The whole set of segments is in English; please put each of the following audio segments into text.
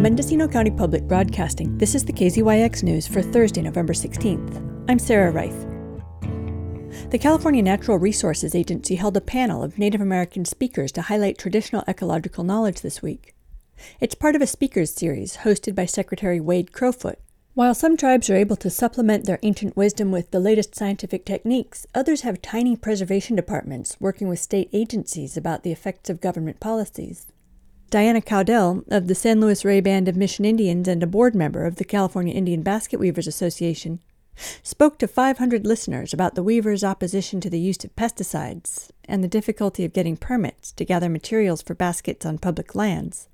From Mendocino County Public Broadcasting, this is the KZYX News for Thursday, November 16th. I'm Sarah Reith. The California Natural Resources Agency held a panel of Native American speakers to highlight traditional ecological knowledge this week. It's part of a speakers series hosted by Secretary Wade Crowfoot. While some tribes are able to supplement their ancient wisdom with the latest scientific techniques, others have tiny preservation departments working with state agencies about the effects of government policies. Diana Cowdell of the San Luis Rey Band of Mission Indians and a board member of the California Indian Basket Weavers Association spoke to 500 listeners about the weavers' opposition to the use of pesticides and the difficulty of getting permits to gather materials for baskets on public lands.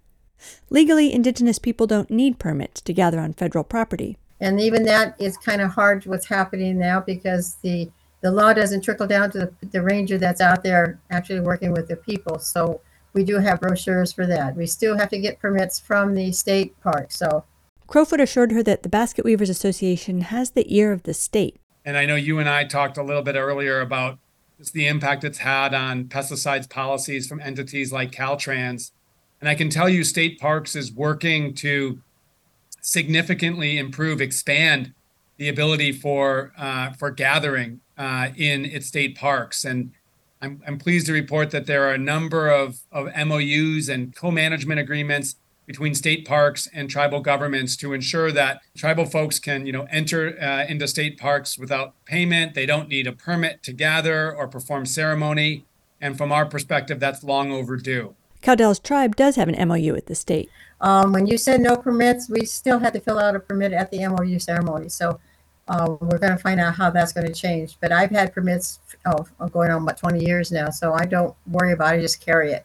Legally, Indigenous people don't need permits to gather on federal property. And even that is kind of hard what's happening now because the the law doesn't trickle down to the, the ranger that's out there actually working with the people. So we do have brochures for that. We still have to get permits from the state park. So Crowfoot assured her that the Basket Weavers Association has the ear of the state. And I know you and I talked a little bit earlier about just the impact it's had on pesticides policies from entities like Caltrans. And I can tell you, State Parks is working to significantly improve, expand the ability for uh, for gathering uh, in its state parks. And I'm, I'm pleased to report that there are a number of, of MOUs and co-management agreements between state parks and tribal governments to ensure that tribal folks can, you know, enter uh, into state parks without payment. They don't need a permit to gather or perform ceremony. And from our perspective, that's long overdue. Cowdell's tribe does have an MOU with the state. um, when you said no permits, we still had to fill out a permit at the MOU ceremony. So uh, we're going to find out how that's going to change. But I've had permits oh, going on about 20 years now, so I don't worry about it. Just carry it.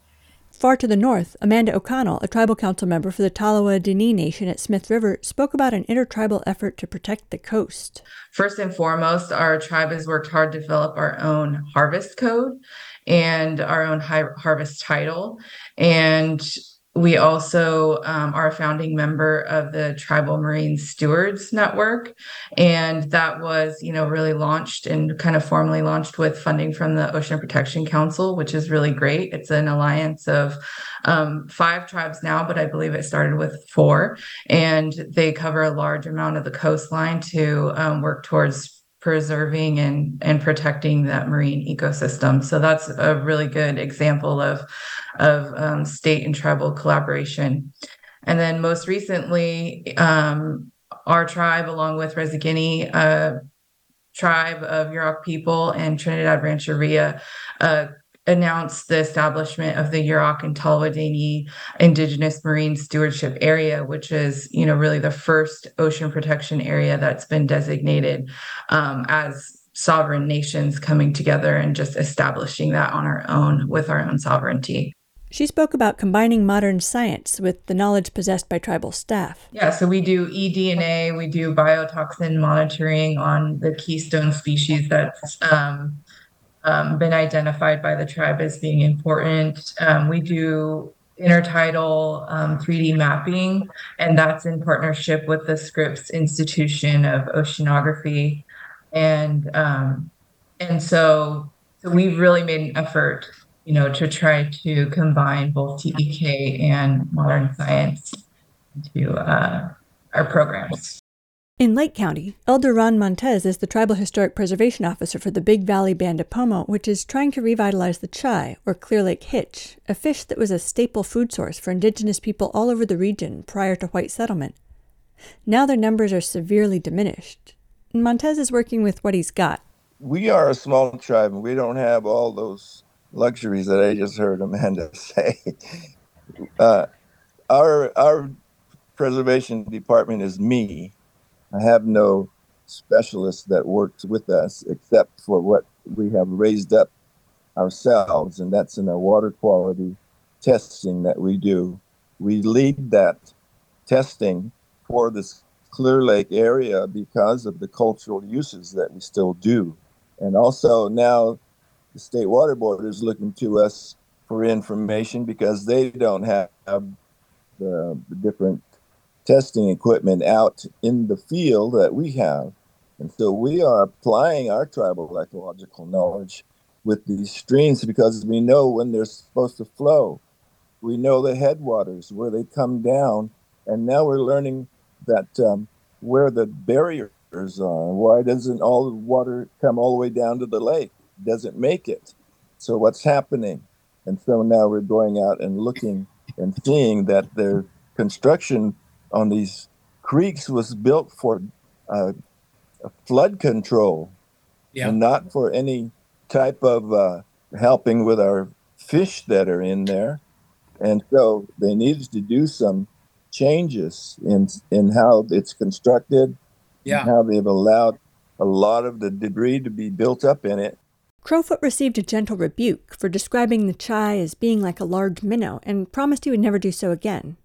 Far to the north, Amanda O'Connell, a tribal council member for the Tolowa Dee-ni' Nation at Smith River, spoke about an intertribal effort to protect the coast. First and foremost, our tribe has worked hard to develop our own harvest code and our own hi- harvest title. And we also um, are a founding member of the Tribal Marine Stewards Network. And that was, you know, really launched and kind of formally launched with funding from the Ocean Protection Council, which is really great. It's an alliance of um, five tribes now, but I believe it started with four. And they cover a large amount of the coastline to um, work towards preserving and and protecting that marine ecosystem. So that's a really good example of of um, state and tribal collaboration. And then most recently, um, our tribe, along with Resighini, a tribe of Yurok people and Trinidad Rancheria, uh, announced the establishment of the Yurok and Tolowa Dee-ni' Indigenous Marine Stewardship Area, which is, you know, really the first ocean protection area that's been designated um, as sovereign nations coming together and just establishing that on our own with our own sovereignty. She spoke about combining modern science with the knowledge possessed by tribal staff. Yeah, so we do eDNA, we do biotoxin monitoring on the keystone species that's um, um, been identified by the tribe as being important. Um, we do intertidal um, 3D mapping, and that's in partnership with the Scripps Institution of Oceanography, and um, and so so we've really made an effort, you know, to try to combine both TEK and modern science into uh, our programs. In Lake County, Elder Ron Montez is the Tribal Historic Preservation Officer for the Big Valley Band of Pomo, which is trying to revitalize the chai, or Clear Lake hitch, a fish that was a staple food source for indigenous people all over the region prior to white settlement. Now their numbers are severely diminished. Montez is working with what he's got. We are a small tribe and we don't have all those luxuries that I just heard Amanda say. Uh, our our preservation department is me. I have no specialist that works with us except for what we have raised up ourselves, and that's in our water quality testing that we do. We lead that testing for this Clear Lake area because of the cultural uses that we still do. And also now the state water board is looking to us for information because they don't have the, the different testing equipment out in the field that we have. And so we are applying our tribal ecological knowledge with these streams because we know when they're supposed to flow. We know the headwaters where they come down and now we're learning that um, where the barriers are. Why doesn't all the water come all the way down to the lake? Doesn't make it. So what's happening? And so now we're going out and looking and seeing that their construction on these creeks was built for uh, flood control Yeah. and not for any type of uh, helping with our fish that are in there. And so they needed to do some changes in in how it's constructed, Yeah. and how they've allowed a lot of the debris to be built up in it. Crowfoot received a gentle rebuke for describing the chai as being like a large minnow and promised he would never do so again.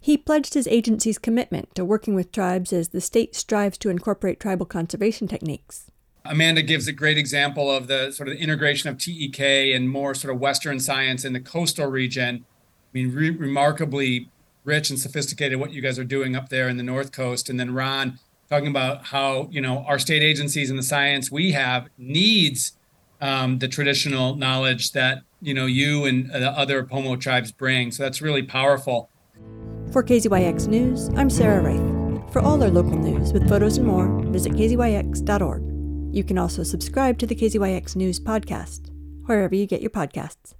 He pledged his agency's commitment to working with tribes as the state strives to incorporate tribal conservation techniques. Amanda gives a great example of the sort of integration of TEK and more sort of Western science in the coastal region. I mean, re- remarkably rich and sophisticated what you guys are doing up there in the North Coast. And then Ron talking about how, you know, our state agencies and the science we have needs um, the traditional knowledge that, you know, you and the other Pomo tribes bring. So that's really powerful. For KZYX News, I'm Sarah Reith. For all our local news with photos and more, visit kzyx.org. You can also subscribe to the KZYX News podcast, wherever you get your podcasts.